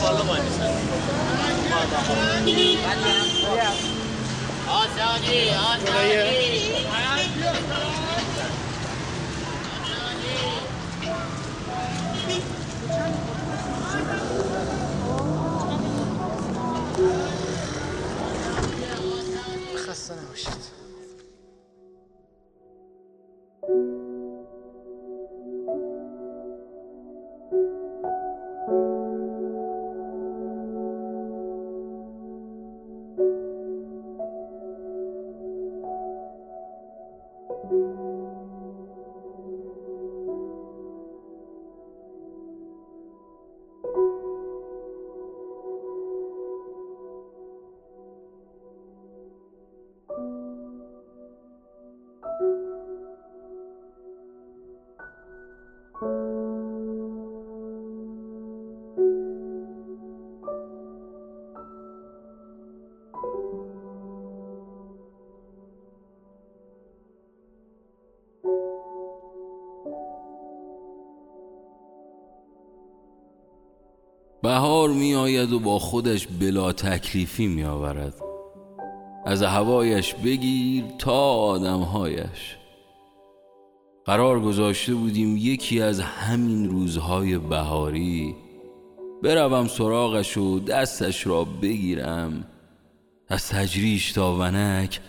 follow by myself. Yeah. Awesome, awesome. بهار می آید و با خودش بلا تکلیفی می آورد از هوایش بگیر تا آدمهایش. قرار گذاشته بودیم یکی از همین روزهای بهاری. بروم سراغش و دستش را بگیرم. از تجریش تا ونک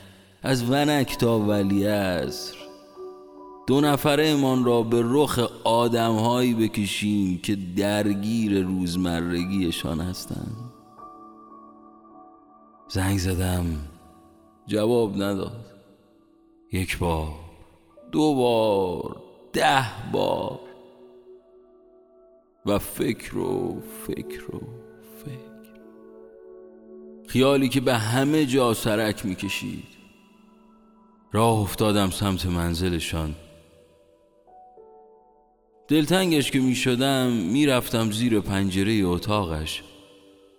از ونک تا ولیعصر دو نفره امان را به رخ آدمهایی بکشیم که درگیر روزمرگیشان هستند. زنگ زدم جواب نداد. یک بار دو بار ده بار. و فکر و فکر و فکر. خیالی که به همه جا سرک می‌کشید. راه افتادم سمت منزلشان. دلتنگش که می شدم زیر پنجره اتاقش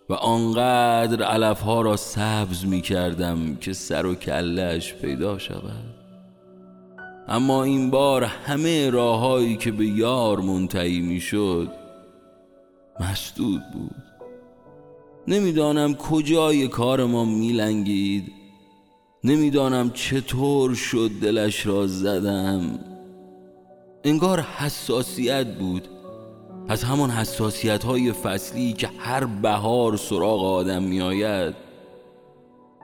و آنقدر علف ها را سبز می کردم که سر و کلش پیدا شود. اما این بار همه راههایی که به یار منتهی می شد مسدود بود. نمی‌دانم کجای کار ما میلنگید. نمی‌دانم چطور شد دلش را زدم. انگار حساسیت بود. از همان حساسیت های فصلی که هر بهار سراغ آدم می آید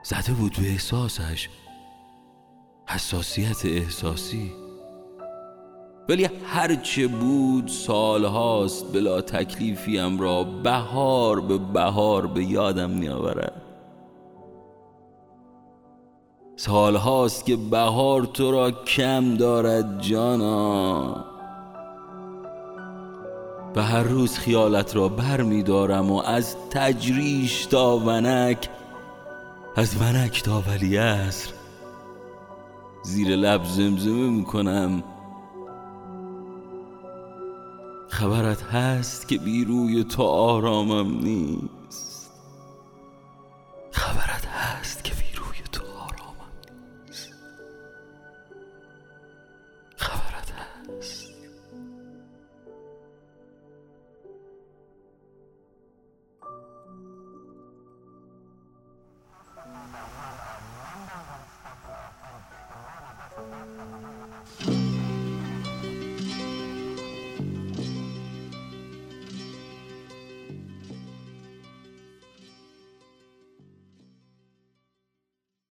زده بود به احساسش. حساسیت احساسی. ولی هرچه بود سالهاست بلا تکلیفیم را بهار به بهار به یادم می آورد سالهاست که بهار تو را کم دارد جانا. و هر روز خیالت را بر می دارم و از تجریش تا ونک از ونک تا ولی اصر زیر لب زمزمه می کنم. خبرت هست که بیروی تو آرامم نیست.